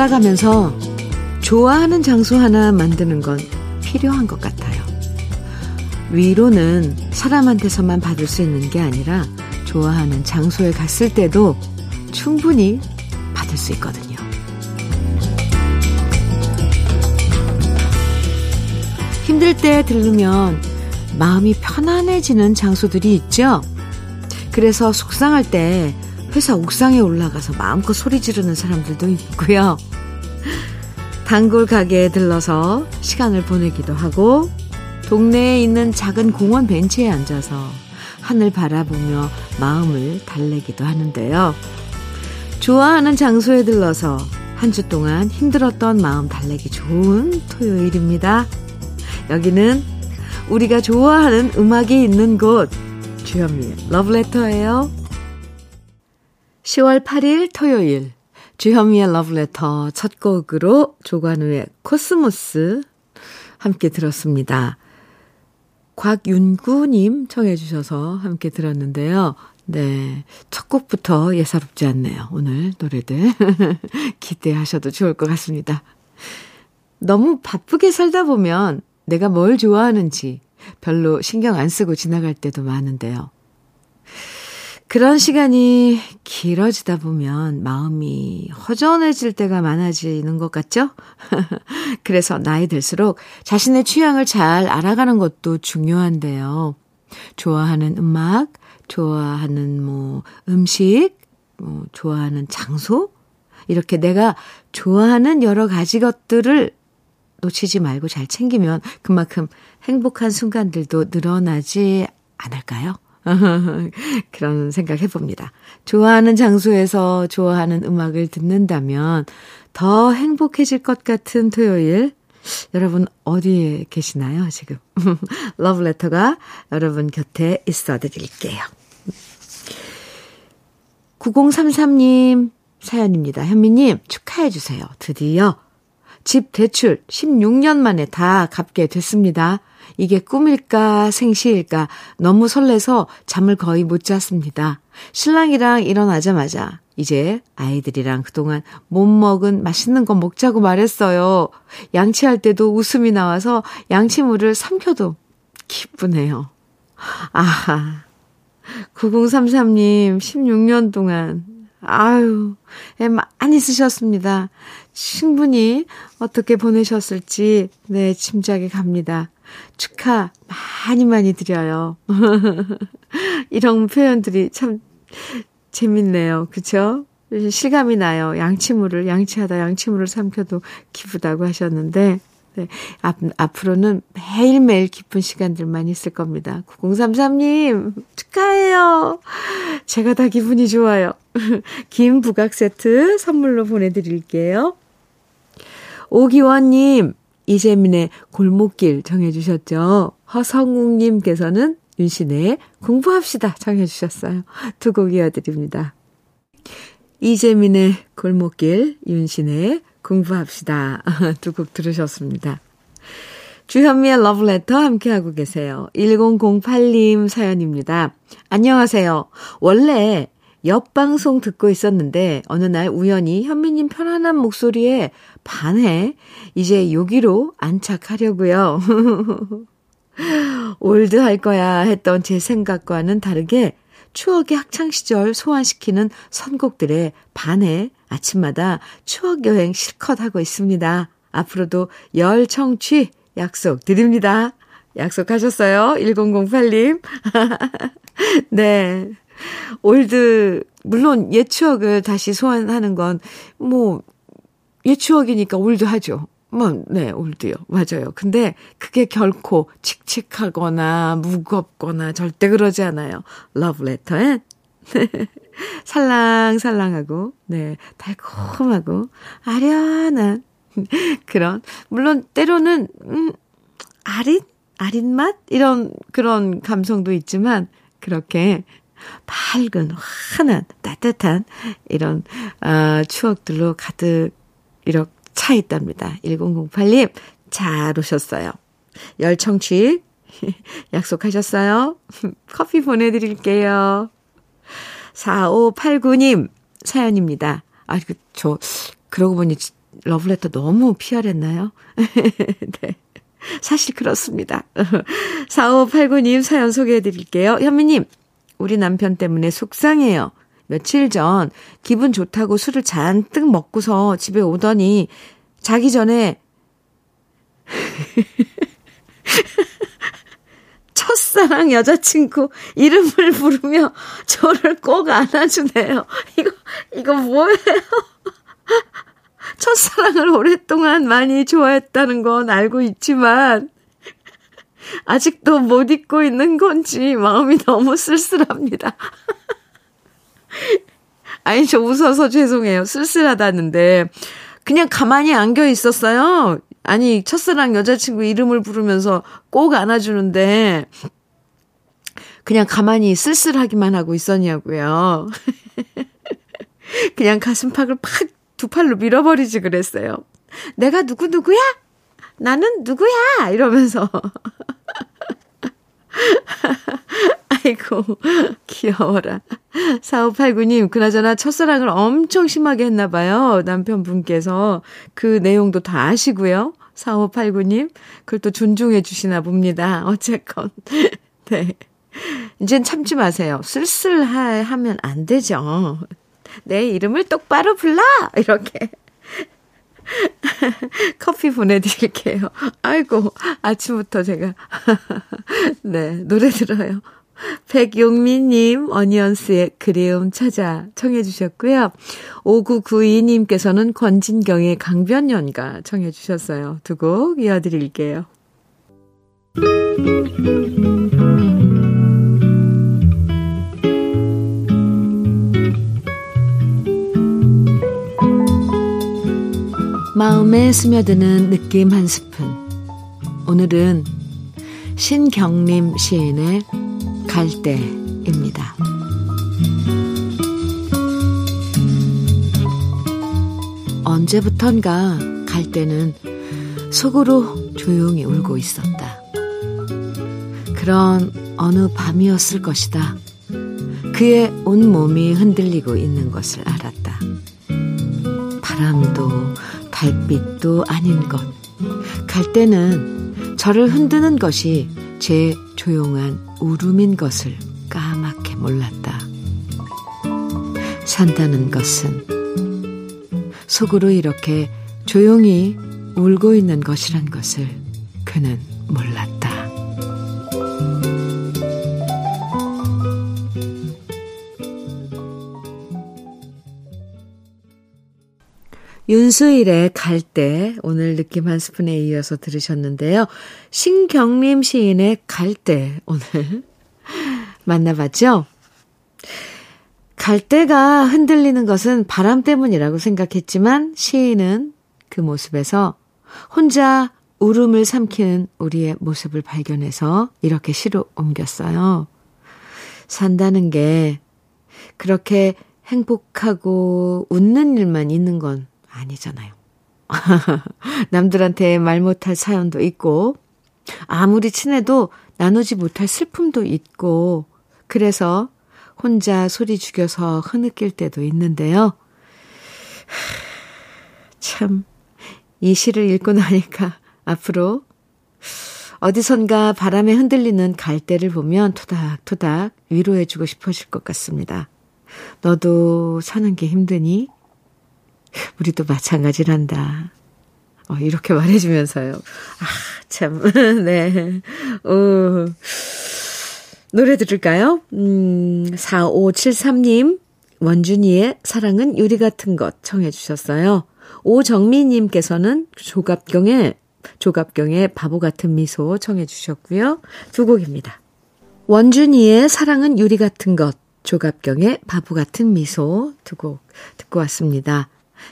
살아가면서 좋아하는 장소 하나 만드는 건 필요한 것 같아요. 위로는 사람한테서만 받을 수 있는 게 아니라 좋아하는 장소에 갔을 때도 충분히 받을 수 있거든요. 힘들 때 들르면 마음이 편안해지는 장소들이 있죠? 그래서 속상할 때 회사 옥상에 올라가서 마음껏 소리 지르는 사람들도 있고요. 단골 가게에 들러서 시간을 보내기도 하고 동네에 있는 작은 공원 벤치에 앉아서 하늘 바라보며 마음을 달래기도 하는데요. 좋아하는 장소에 들러서 한 주 동안 힘들었던 마음 달래기 좋은 토요일입니다. 여기는 우리가 좋아하는 음악이 있는 곳 주현미의 러브레터예요. 10월 8일 토요일 주현미의 러브레터 첫 곡으로 조관우의 코스모스 함께 들었습니다. 곽윤구님 청해 주셔서 함께 들었는데요. 네. 첫 곡부터 예사롭지 않네요. 오늘 노래들. 기대하셔도 좋을 것 같습니다. 너무 바쁘게 살다 보면 내가 뭘 좋아하는지 별로 신경 안 쓰고 지나갈 때도 많은데요. 그런 시간이 길어지다 보면 마음이 허전해질 때가 많아지는 것 같죠? 그래서 나이 들수록 자신의 취향을 잘 알아가는 것도 중요한데요. 좋아하는 음악, 좋아하는 뭐 음식, 뭐 좋아하는 장소, 이렇게 내가 좋아하는 여러 가지 것들을 놓치지 말고 잘 챙기면 그만큼 행복한 순간들도 늘어나지 않을까요? 그런 생각 해봅니다. 좋아하는 장소에서 좋아하는 음악을 듣는다면 더 행복해질 것 같은 토요일. 여러분 어디에 계시나요, 지금? 러브레터가 여러분 곁에 있어 드릴게요. 9033님 사연입니다. 현미님 축하해주세요. 드디어 집 대출 16년 만에 다 갚게 됐습니다. 이게 꿈일까 생시일까 너무 설레서 잠을 거의 못 잤습니다. 신랑이랑 일어나자마자 이제 아이들이랑 그동안 못 먹은 맛있는 거 먹자고 말했어요. 양치할 때도 웃음이 나와서 양치물을 삼켜도 기쁘네요. 아하. 9033님, 16년 동안, 아유, 애 많이 쓰셨습니다. 충분히 어떻게 보내셨을지, 네, 짐작이 갑니다. 축하 많이 많이 드려요. 이런 표현들이 참 재밌네요. 그쵸? 실감이 나요. 양치물을, 양치하다 양치물을 삼켜도 기쁘다고 하셨는데, 네. 앞, 앞으로는 매일매일 기쁜 시간들만 있을 겁니다. 9033님, 축하해요. 제가 다 기분이 좋아요. 김 부각 세트 선물로 보내드릴게요. 오기원님, 이재민의 골목길 정해주셨죠. 허성욱님께서는 윤신의 공부합시다 정해주셨어요. 두 곡 이어드립니다. 이재민의 골목길, 윤신의 공부합시다. 두 곡 들으셨습니다. 주현미의 러브레터 함께하고 계세요. 1008님 사연입니다. 안녕하세요. 원래 옆 방송 듣고 있었는데 어느 날 우연히 현미님 편안한 목소리에 반해 이제 여기로 안착하려고요. old할 거야 했던 제 생각과는 다르게 추억의 학창 시절 소환시키는 선곡들에 반해 아침마다 추억 여행 실컷 하고 있습니다. 앞으로도 열 청취 약속 드립니다. 약속하셨어요? 1008님. 네. old, 물론 옛 추억을 다시 소환하는 건, 뭐, 옛 추억이니까 old하죠. 뭐, 네, old요. 맞아요. 근데 그게 결코 칙칙하거나 무겁거나 절대 그러지 않아요. 러브레터엔 살랑살랑하고, 네, 달콤하고, 아련한 그런, 물론 때로는, 음, 아릿? 아린 맛? 이런, 그런 감성도 있지만, 그렇게 밝은, 환한, 따뜻한, 이런, 아, 추억들로 가득, 이렇게 차 있답니다. 1008님, 잘 오셨어요. 열청취, 약속하셨어요? 커피 보내드릴게요. 4589님, 사연입니다. 아, 그, 저, 그러고 보니 러브레터 너무 피하랬나요? 네. 사실 그렇습니다. 4589님 사연 소개해 드릴게요. 현미님, 우리 남편 때문에 속상해요. 며칠 전 기분 좋다고 술을 잔뜩 먹고서 집에 오더니 자기 전에 첫사랑 여자친구 이름을 부르며 저를 꼭 안아주네요. 이거, 이거 뭐예요? 첫사랑을 오랫동안 많이 좋아했다는 건 알고 있지만, 아직도 못 잊고 있는 건지 마음이 너무 쓸쓸합니다. 아니, 저 웃어서 죄송해요. 쓸쓸하다는데. 그냥 가만히 안겨 있었어요. 아니, 첫사랑 여자친구 이름을 부르면서 꼭 안아주는데, 그냥 가만히 쓸쓸하기만 하고 있었냐고요. 그냥 가슴팍을 팍 두 팔로 밀어버리지 그랬어요. 내가 누구누구야? 나는 누구야? 이러면서. 아이고, 귀여워라. 4589님, 그나저나 첫사랑을 엄청 심하게 했나봐요. 남편분께서. 그 내용도 다 아시고요. 4589님, 그걸 또 존중해 주시나 봅니다. 어쨌건. 네. 이젠 참지 마세요. 쓸쓸하면 안 되죠. 내 이름을 똑바로 불러! 이렇게. 커피 보내드릴게요. 아이고, 아침부터 제가. 네, 노래 들어요. 백용민님, 어니언스의 그리움 찾아 청해주셨고요. 5992님께서는 권진경의 강변연가 청해주셨어요. 두 곡 이어드릴게요. 마음에 스며드는 느낌 한 스푼. 오늘은 신경림 시인의 갈대입니다. 언제부턴가 갈대는 속으로 조용히 울고 있었다. 그런 어느 밤이었을 것이다. 그의 온 몸이 흔들리고 있는 것을 알았다. 바람도 달빛도 아닌 것. 갈대는 저를 흔드는 것이 제 조용한 울음인 것을 까맣게 몰랐다. 산다는 것은 속으로 이렇게 조용히 울고 있는 것이란 것을 그는 몰랐다. 윤수일의 갈 때 오늘 느낌 한 스푼에 이어서 들으셨는데요. 신경림 시인의 갈 때 오늘 만나봤죠? 갈대가 흔들리는 것은 바람 때문이라고 생각했지만 시인은 그 모습에서 혼자 울음을 삼키는 우리의 모습을 발견해서 이렇게 시로 옮겼어요. 산다는 게 그렇게 행복하고 웃는 일만 있는 건 아니잖아요. 남들한테 말 못할 사연도 있고, 아무리 친해도 나누지 못할 슬픔도 있고, 그래서 혼자 소리 죽여서 흐느낄 때도 있는데요. 참, 이 시를 읽고 나니까 앞으로 어디선가 바람에 흔들리는 갈대를 보면 토닥토닥 위로해주고 싶어질 것 같습니다. 너도 사는 게 힘드니? 우리도 마찬가지란다. 어, 이렇게 말해주면서요. 아, 참, 네. 어, 노래 들을까요? 음, 4573님, 원준이의 사랑은 유리 같은 것 청해주셨어요. 오정미님께서는 조갑경의, 조갑경의 바보 같은 미소 청해주셨고요. 두 곡입니다. 원준이의 사랑은 유리 같은 것, 조갑경의 바보 같은 미소 두 곡 듣고 왔습니다.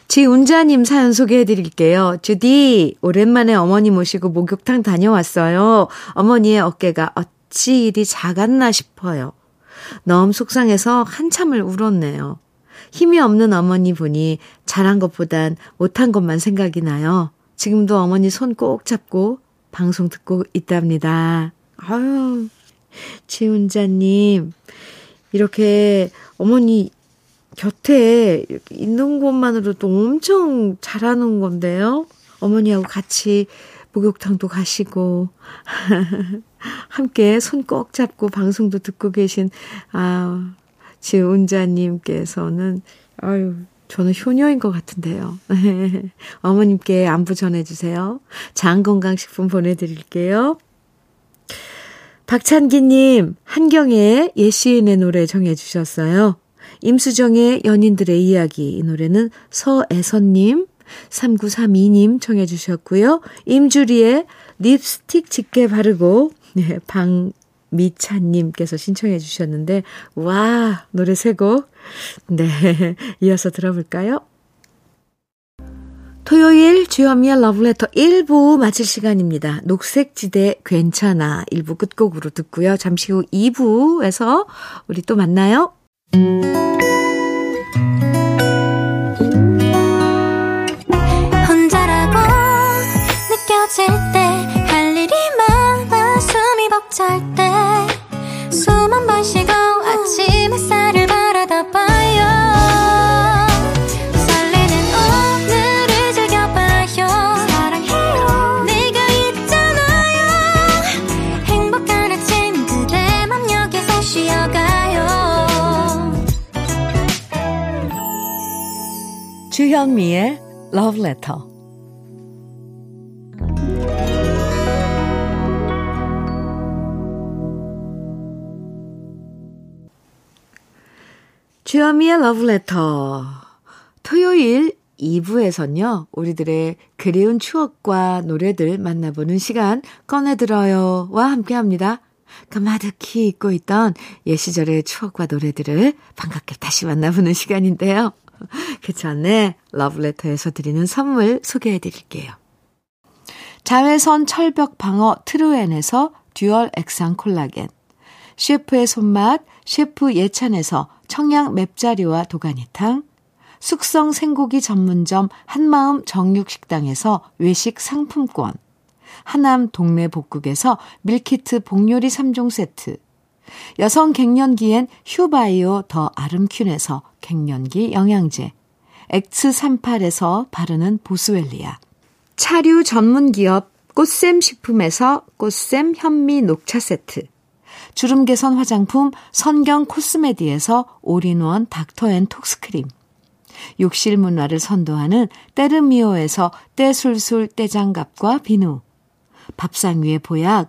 지운자님 사연 소개해 드릴게요. 주디, 오랜만에 어머니 모시고 목욕탕 다녀왔어요. 어머니의 어깨가 어찌 이리 작았나 싶어요. 너무 속상해서 한참을 울었네요. 힘이 없는 어머니 보니 잘한 것보단 못한 것만 생각이 나요. 지금도 어머니 손 꼭 잡고 방송 듣고 있답니다. 아유, 지훈자님, 이렇게 어머니 곁에 있는 것만으로도 엄청 잘하는 건데요. 어머니하고 같이 목욕탕도 가시고, 함께 손 꼭 잡고 방송도 듣고 계신, 아, 지은자님께서는, 아유, 저는 효녀인 것 같은데요. 어머님께 안부 전해주세요. 장건강식품 보내드릴게요. 박찬기님, 한경의 예시인의 노래 정해주셨어요. 임수정의 연인들의 이야기. 이 노래는 서애선님, 3932님 청해 주셨고요. 임주리의 립스틱 짙게 바르고, 네, 방미찬님께서 신청해 주셨는데, 와, 노래 세 곡. 네, 이어서 들어볼까요? 토요일 주현미의 러브레터 1부 마칠 시간입니다. 녹색지대 괜찮아 1부 끝곡으로 듣고요. 잠시 후 2부에서 우리 또 만나요. 혼 주현미의 Love Letter 주현미의 러브레터. 토요일 2부에선요, 우리들의 그리운 추억과 노래들 만나보는 시간 꺼내들어요와 함께 합니다. 가마득히 잊고 있던 옛 시절의 추억과 노래들을 반갑게 다시 만나보는 시간인데요. 그 전에 러브레터에서 드리는 선물 소개해 드릴게요. 자외선 철벽 방어 트루엔에서 dual 액상 콜라겐, 셰프의 손맛 셰프 예찬에서 청양 맵자리와 도가니탕, 숙성 생고기 전문점 한마음 정육식당에서 외식 상품권, 하남 동네 복국에서 밀키트 복요리 3종 세트, 여성 갱년기엔 휴바이오 더 아름퀸에서 갱년기 영양제, X38에서 바르는 보스웰리아, 차류 전문 기업 꽃샘 식품에서 꽃샘 현미 녹차 세트, 주름 개선 화장품 선경 코스메디에서 올인원 닥터앤톡스크림. 욕실 문화를 선도하는 때르미오에서 때술술 때장갑과 비누. 밥상 위의 보약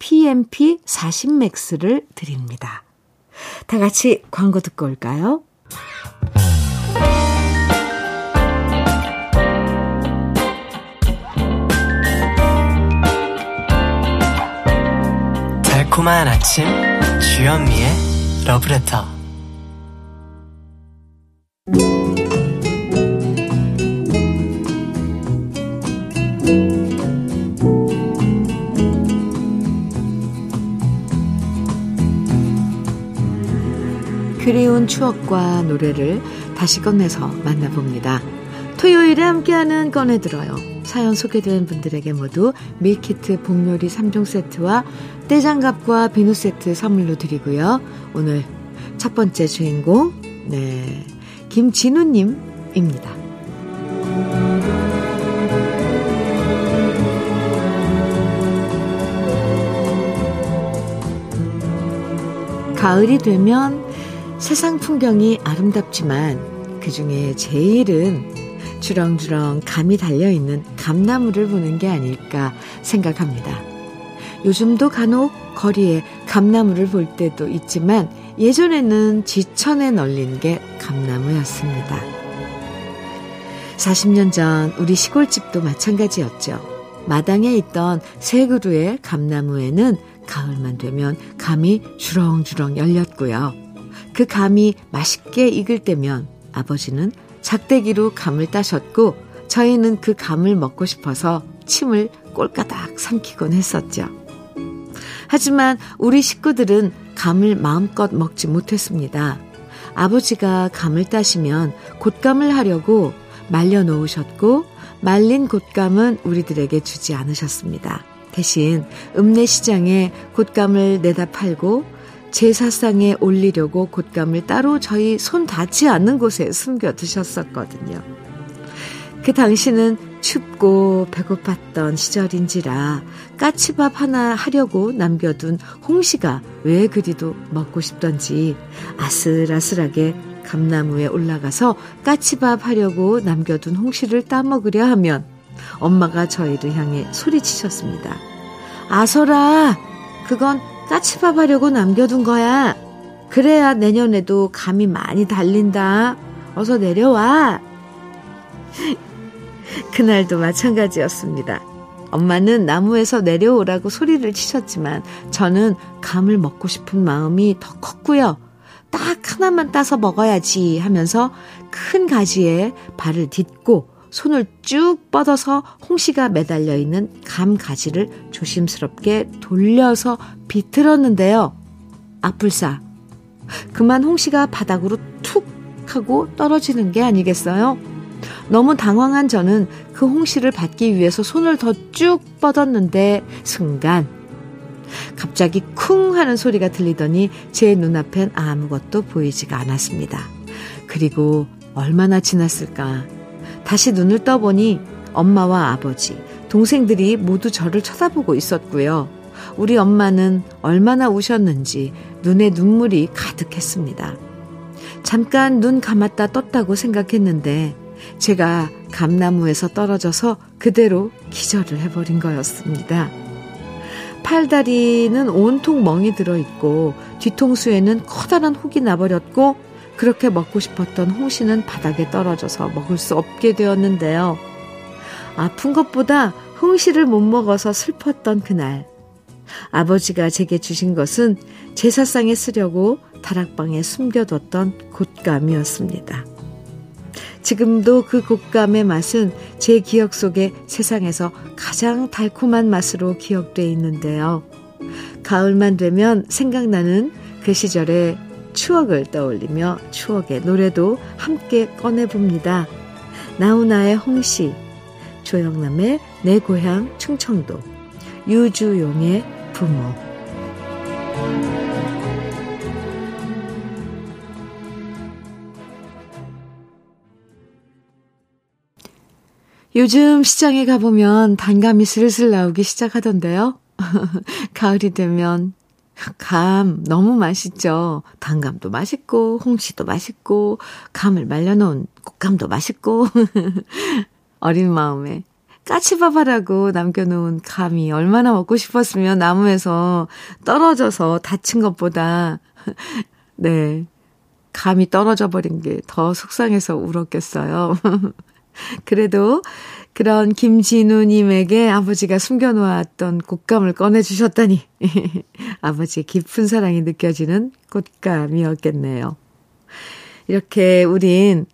PMP 40맥스를 드립니다. 다 같이 광고 듣고 올까요? 달콤한 아침 주현미의 러브레터 그리운 추억과 노래를 다시 꺼내서 만나봅니다. 토요일에 함께하는 꺼내들어요. 사연 소개된 분들에게 모두 밀키트 복요리 3종 세트와 떼장갑과 비누 세트 선물로 드리고요. 오늘 첫 번째 주인공, 네, 김진우님입니다. 가을이 되면 세상 풍경이 아름답지만 그 중에 제일은 주렁주렁 감이 달려있는 감나무를 보는 게 아닐까 생각합니다. 요즘도 간혹 거리에 감나무를 볼 때도 있지만 예전에는 지천에 널린 게 감나무였습니다. 40년 전 우리 시골집도 마찬가지였죠. 마당에 있던 세 그루의 감나무에는 가을만 되면 감이 주렁주렁 열렸고요. 그 감이 맛있게 익을 때면 아버지는 작대기로 감을 따셨고 저희는 그 감을 먹고 싶어서 침을 꼴까닥 삼키곤 했었죠. 하지만 우리 식구들은 감을 마음껏 먹지 못했습니다. 아버지가 감을 따시면 곶감을 하려고 말려 놓으셨고 말린 곶감은 우리들에게 주지 않으셨습니다. 대신 읍내 시장에 곶감을 내다 팔고 제사상에 올리려고 곶감을 따로 저희 손 닿지 않는 곳에 숨겨 두셨었거든요. 그 당시는 춥고 배고팠던 시절인지라 까치밥 하나 하려고 남겨둔 홍시가 왜 그리도 먹고 싶던지 아슬아슬하게 감나무에 올라가서 까치밥 하려고 남겨둔 홍시를 따먹으려 하면 엄마가 저희를 향해 소리치셨습니다. 아서라, 그건 까치밥 하려고 남겨둔 거야. 그래야 내년에도 감이 많이 달린다. 어서 내려와. 그날도 마찬가지였습니다. 엄마는 나무에서 내려오라고 소리를 치셨지만 저는 감을 먹고 싶은 마음이 더 컸고요. 딱 하나만 따서 먹어야지 하면서 큰 가지에 발을 딛고 손을 쭉 뻗어서 홍시가 매달려 있는 감 가지를 조심스럽게 돌려서 비틀었는데요. 아뿔싸. 그만 홍시가 바닥으로 툭 하고 떨어지는 게 아니겠어요? 너무 당황한 저는 그 홍시를 받기 위해서 손을 더 쭉 뻗었는데 순간 갑자기 쿵 하는 소리가 들리더니 제 눈앞엔 아무것도 보이지가 않았습니다. 그리고 얼마나 지났을까. 다시 눈을 떠보니 엄마와 아버지, 동생들이 모두 저를 쳐다보고 있었고요. 우리 엄마는 얼마나 우셨는지 눈에 눈물이 가득했습니다. 잠깐 눈 감았다 떴다고 생각했는데 제가 감나무에서 떨어져서 그대로 기절을 해버린 거였습니다. 팔다리는 온통 멍이 들어있고 뒤통수에는 커다란 혹이 나버렸고 그렇게 먹고 싶었던 홍시는 바닥에 떨어져서 먹을 수 없게 되었는데요. 아픈 것보다 홍시를 못 먹어서 슬펐던 그날. 아버지가 제게 주신 것은 제사상에 쓰려고 다락방에 숨겨뒀던 곶감이었습니다. 지금도 그 곶감의 맛은 제 기억 속에 세상에서 가장 달콤한 맛으로 기억돼 있는데요. 가을만 되면 생각나는 그 시절의 추억을 떠올리며 추억의 노래도 함께 꺼내봅니다. 나훈아의 홍시, 조영남의 내 고향 충청도, 유주용의 부모. 요즘 시장에 가보면 단감이 슬슬 나오기 시작하던데요. 가을이 되면 감 너무 맛있죠. 단감도 맛있고, 홍시도 맛있고, 감을 말려놓은 꽃감도 맛있고, 어린 마음에 까치밥 하라고 남겨놓은 감이 얼마나 먹고 싶었으면 나무에서 떨어져서 다친 것보다, 네, 감이 떨어져 버린 게 더 속상해서 울었겠어요. 그래도 그런 김진우님에게 아버지가 숨겨놓았던 곶감을 꺼내주셨다니 아버지의 깊은 사랑이 느껴지는 곶감이었겠네요. 이렇게 우린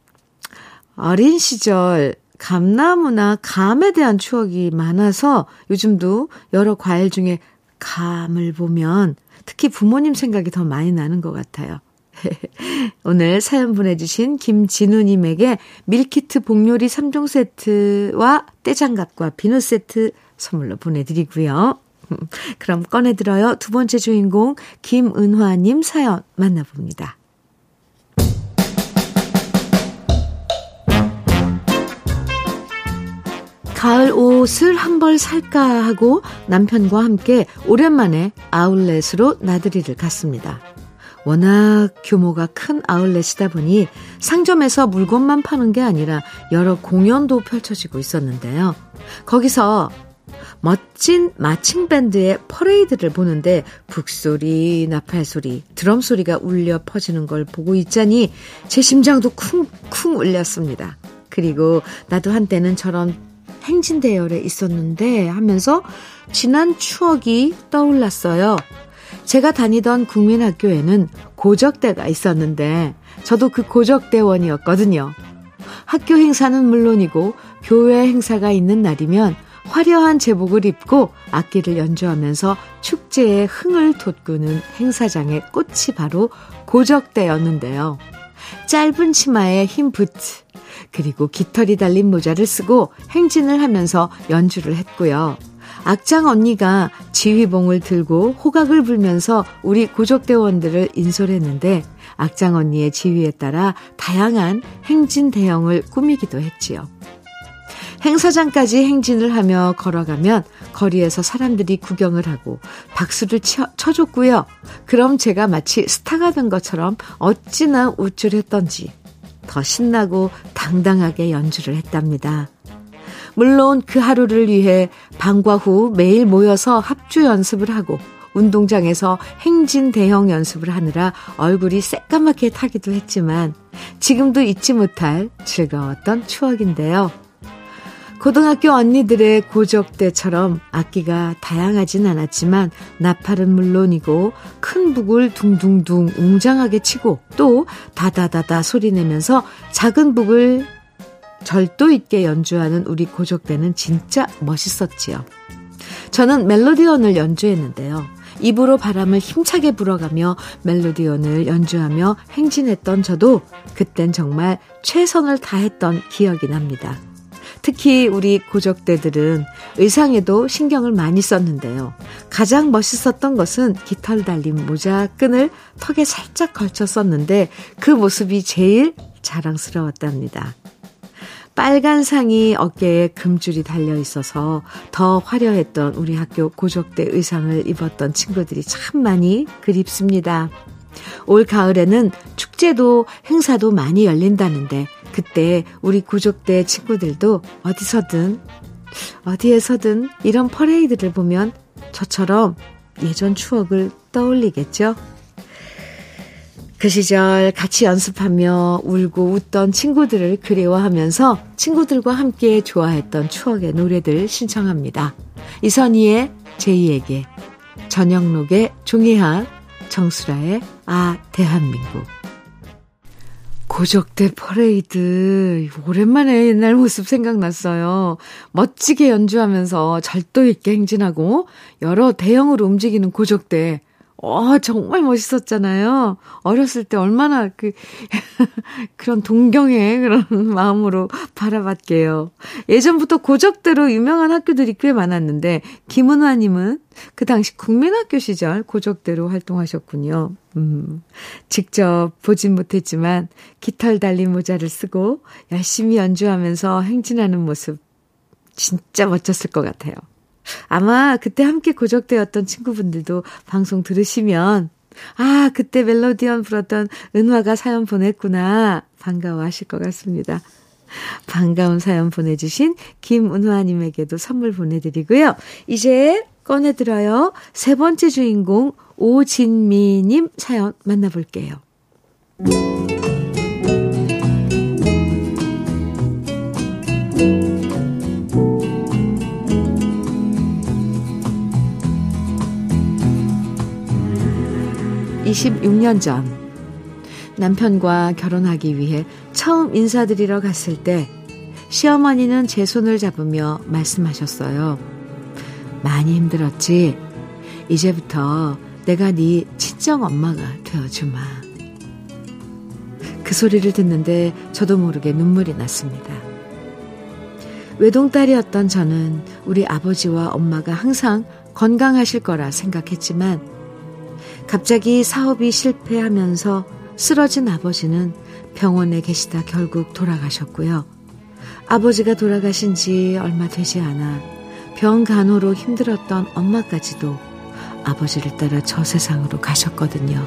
어린 시절 감나무나 감에 대한 추억이 많아서 요즘도 여러 과일 중에 감을 보면 특히 부모님 생각이 더 많이 나는 것 같아요. 오늘 사연 보내주신 김진우님에게 밀키트 복요리 3종 세트와 떼장갑과 비누 세트 선물로 보내드리고요. 그럼 꺼내들어요. 두 번째 주인공 김은화님 사연 만나봅니다. 가을 옷을 한 벌 살까 하고 남편과 함께 오랜만에 아울렛으로 나들이를 갔습니다. 워낙 규모가 큰 아울렛이다 보니 상점에서 물건만 파는 게 아니라 여러 공연도 펼쳐지고 있었는데요. 거기서 멋진 마칭 밴드의 퍼레이드를 보는데 북소리, 나팔소리, 드럼 소리가 울려 퍼지는 걸 보고 있자니 제 심장도 쿵쿵 울렸습니다. 그리고 나도 한때는 저런 행진 대열에 있었는데 하면서 지난 추억이 떠올랐어요. 제가 다니던 국민학교에는 고적대가 있었는데 저도 그 고적대원이었거든요. 학교 행사는 물론이고 교회 행사가 있는 날이면 화려한 제복을 입고 악기를 연주하면서 축제의 흥을 돋구는 행사장의 꽃이 바로 고적대였는데요. 짧은 치마에 흰 부츠, 그리고 깃털이 달린 모자를 쓰고 행진을 하면서 연주를 했고요. 악장 언니가 지휘봉을 들고 호각을 불면서 우리 고적대원들을 인솔했는데 악장 언니의 지휘에 따라 다양한 행진 대형을 꾸미기도 했지요. 행사장까지 행진을 하며 걸어가면 거리에서 사람들이 구경을 하고 박수를 쳐, 쳐줬고요. 그럼 제가 마치 스타가 된 것처럼 어찌나 우쭐했던지 더 신나고 당당하게 연주를 했답니다. 물론 그 하루를 위해 방과 후 매일 모여서 합주 연습을 하고 운동장에서 행진 대형 연습을 하느라 얼굴이 새까맣게 타기도 했지만 지금도 잊지 못할 즐거웠던 추억인데요. 고등학교 언니들의 고적 때처럼 악기가 다양하진 않았지만 나팔은 물론이고 큰 북을 둥둥둥 웅장하게 치고 또 다다다다 소리 내면서 작은 북을 절도 있게 연주하는 우리 고적대는 진짜 멋있었지요. 저는 멜로디언을 연주했는데요. 입으로 바람을 힘차게 불어가며 멜로디언을 연주하며 행진했던 저도 그땐 정말 최선을 다했던 기억이 납니다. 특히 우리 고적대들은 의상에도 신경을 많이 썼는데요. 가장 멋있었던 것은 깃털 달린 모자 끈을 턱에 살짝 걸쳐 썼는데 그 모습이 제일 자랑스러웠답니다. 빨간 상이 어깨에 금줄이 달려 있어서 더 화려했던 우리 학교 고적대 의상을 입었던 친구들이 참 많이 그립습니다. 올 가을에는 축제도 행사도 많이 열린다는데 그때 우리 구족대 친구들도 어디서든 어디에서든 이런 퍼레이드를 보면 저처럼 예전 추억을 떠올리겠죠? 그 시절 같이 연습하며 울고 웃던 친구들을 그리워하면서 친구들과 함께 좋아했던 추억의 노래들 신청합니다. 이선희의 제2에게, 전영록의 종이학, 정수라의 아 대한민국. 고적대 퍼레이드. 오랜만에 옛날 모습 생각났어요. 멋지게 연주하면서 절도 있게 행진하고 여러 대형으로 움직이는 고적대. 어, 정말 멋있었잖아요. 어렸을 때 얼마나 그, 그런 동경의 그런 마음으로 바라봤게요. 예전부터 고적대로 유명한 학교들이 꽤 많았는데, 김은화님은 그 당시 국민학교 시절 고적대로 활동하셨군요. 음, 직접 보진 못했지만, 깃털 달린 모자를 쓰고 열심히 연주하면서 행진하는 모습, 진짜 멋졌을 것 같아요. 아마 그때 함께 고적되었던 친구분들도 방송 들으시면 아, 그때 멜로디언 불었던 은화가 사연 보냈구나. 반가워 하실 것 같습니다. 반가운 사연 보내주신 김은화님에게도 선물 보내드리고요. 이제 꺼내들어요. 세 번째 주인공 오진미님 사연 만나볼게요. 26년 전 남편과 결혼하기 위해 처음 인사드리러 갔을 때 시어머니는 제 손을 잡으며 말씀하셨어요. 많이 힘들었지? 이제부터 내가 네 친정 엄마가 되어주마. 그 소리를 듣는데 저도 모르게 눈물이 났습니다. 외동딸이었던 저는 우리 아버지와 엄마가 항상 건강하실 거라 생각했지만 갑자기 사업이 실패하면서 쓰러진 아버지는 병원에 계시다 결국 돌아가셨고요. 아버지가 돌아가신 지 얼마 되지 않아 병 간호로 힘들었던 엄마까지도 아버지를 따라 저 세상으로 가셨거든요.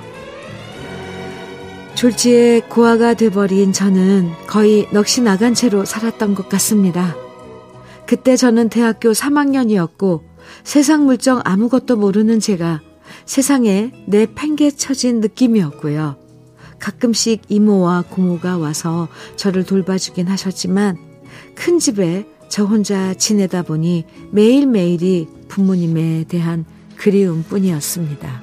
졸지에 고아가 돼버린 저는 거의 넋이 나간 채로 살았던 것 같습니다. 그때 저는 대학교 3학년이었고 세상 물정 아무것도 모르는 제가 세상에 내 팽개쳐진 느낌이었고요. 가끔씩 이모와 고모가 와서 저를 돌봐주긴 하셨지만 큰 집에 저 혼자 지내다 보니 매일매일이 부모님에 대한 그리움 뿐이었습니다.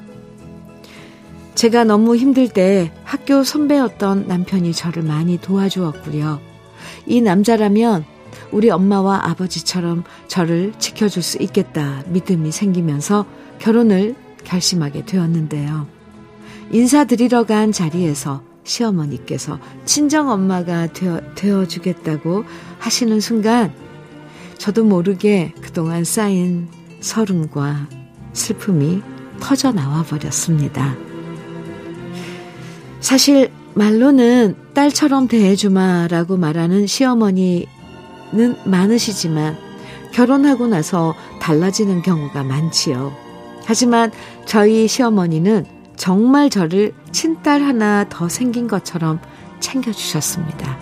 제가 너무 힘들 때 학교 선배였던 남편이 저를 많이 도와주었고요. 이 남자라면 우리 엄마와 아버지처럼 저를 지켜줄 수 있겠다 믿음이 생기면서 결혼을 결심하게 되었는데요. 인사드리러 간 자리에서 시어머니께서 친정엄마가 되어, 되어주겠다고 하시는 순간 저도 모르게 그동안 쌓인 서름과 슬픔이 터져 나와 버렸습니다. 사실 말로는 딸처럼 대해주마라고 말하는 시어머니 는 많으시지만 결혼하고 나서 달라지는 경우가 많지요. 하지만 저희 시어머니는 정말 저를 친딸 하나 더 생긴 것처럼 챙겨주셨습니다.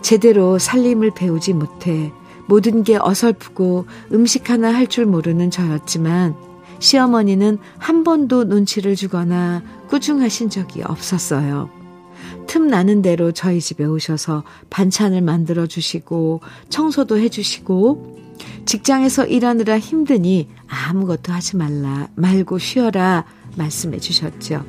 제대로 살림을 배우지 못해 모든 게 어설프고 음식 하나 할 줄 모르는 저였지만 시어머니는 한 번도 눈치를 주거나 꾸중하신 적이 없었어요. 틈 나는 대로 저희 집에 오셔서 반찬을 만들어 주시고 청소도 해 주시고 직장에서 일하느라 힘드니 아무것도 하지 말라 말고 쉬어라 말씀해 주셨죠.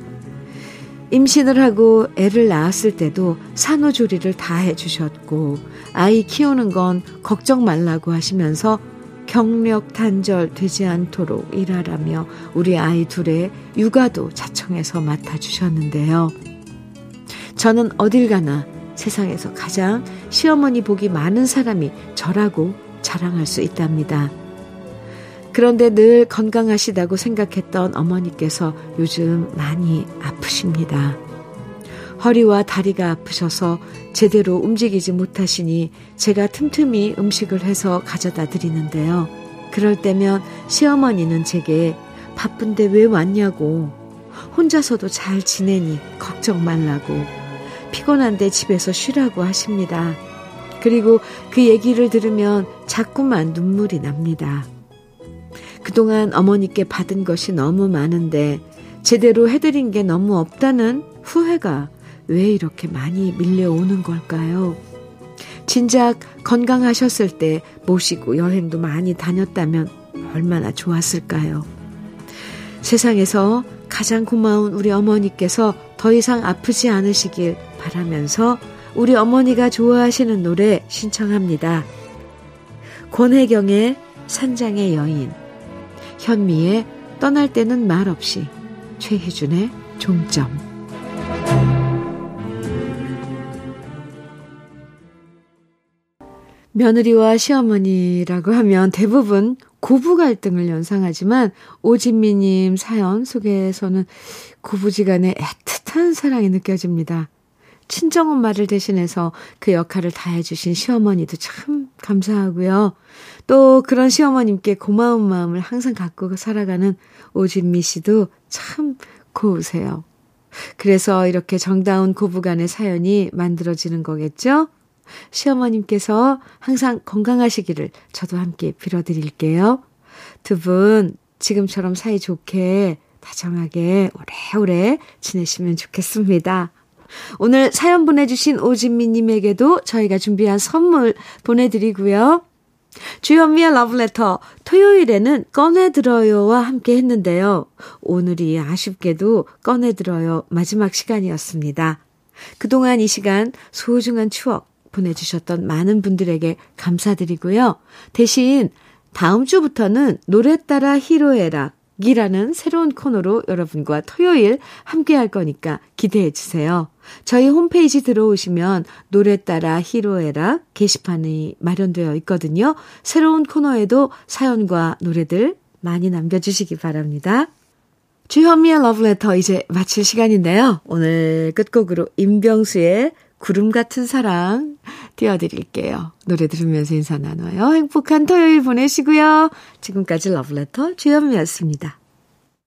임신을 하고 애를 낳았을 때도 산후조리를 다 해주셨고 아이 키우는 건 걱정 말라고 하시면서 경력 단절 되지 않도록 일하라며 우리 아이 둘의 육아도 자청해서 맡아주셨는데요. 저는 어딜 가나 세상에서 가장 시어머니 복이 많은 사람이 저라고 자랑할 수 있답니다. 그런데 늘 건강하시다고 생각했던 어머니께서 요즘 많이 아프십니다. 허리와 다리가 아프셔서 제대로 움직이지 못하시니 제가 틈틈이 음식을 해서 가져다 드리는데요. 그럴 때면 시어머니는 제게 바쁜데 왜 왔냐고, 혼자서도 잘 지내니 걱정 말라고, 피곤한데 집에서 쉬라고 하십니다. 그리고 그 얘기를 들으면 자꾸만 눈물이 납니다. 그동안 어머니께 받은 것이 너무 많은데 제대로 해드린 게 너무 없다는 후회가 왜 이렇게 많이 밀려오는 걸까요? 진작 건강하셨을 때 모시고 여행도 많이 다녔다면 얼마나 좋았을까요? 세상에서 가장 고마운 우리 어머니께서 더 이상 아프지 않으시길 바라면서 우리 어머니가 좋아하시는 노래 신청합니다. 권혜경의 산장의 여인, 현미의 떠날 때는 말 없이, 최희준의 종점. 며느리와 시어머니라고 하면 대부분 고부 갈등을 연상하지만 오진미님 사연 속에서는 고부지간의 애틋한 사랑이 느껴집니다. 친정엄마를 대신해서 그 역할을 다해주신 시어머니도 참 감사하고요. 또 그런 시어머님께 고마운 마음을 항상 갖고 살아가는 오진미 씨도 참 고우세요. 그래서 이렇게 정다운 고부간의 사연이 만들어지는 거겠죠? 시어머님께서 항상 건강하시기를 저도 함께 빌어드릴게요. 두 분 지금처럼 사이좋게 다정하게 오래오래 지내시면 좋겠습니다. 오늘 사연 보내주신 오진미님에게도 저희가 준비한 선물 보내드리고요. 주현미의 러브레터 토요일에는 꺼내들어요와 함께 했는데요. 오늘이 아쉽게도 꺼내들어요 마지막 시간이었습니다. 그동안 이 시간 소중한 추억 보내주셨던 많은 분들에게 감사드리고요. 대신 다음 주부터는 노래 따라 히로에락 이라는 새로운 코너로 여러분과 토요일 함께 할 거니까 기대해 주세요. 저희 홈페이지 들어오시면 노래 따라 히로에락 게시판이 마련되어 있거든요. 새로운 코너에도 사연과 노래들 많이 남겨주시기 바랍니다. 주현미의 러브레터 이제 마칠 시간인데요. 오늘 끝곡으로 임병수의 구름 같은 사랑 띄워드릴게요. 노래 들으면서 인사 나눠요. 행복한 토요일 보내시고요. 지금까지 러브레터 주현미였습니다.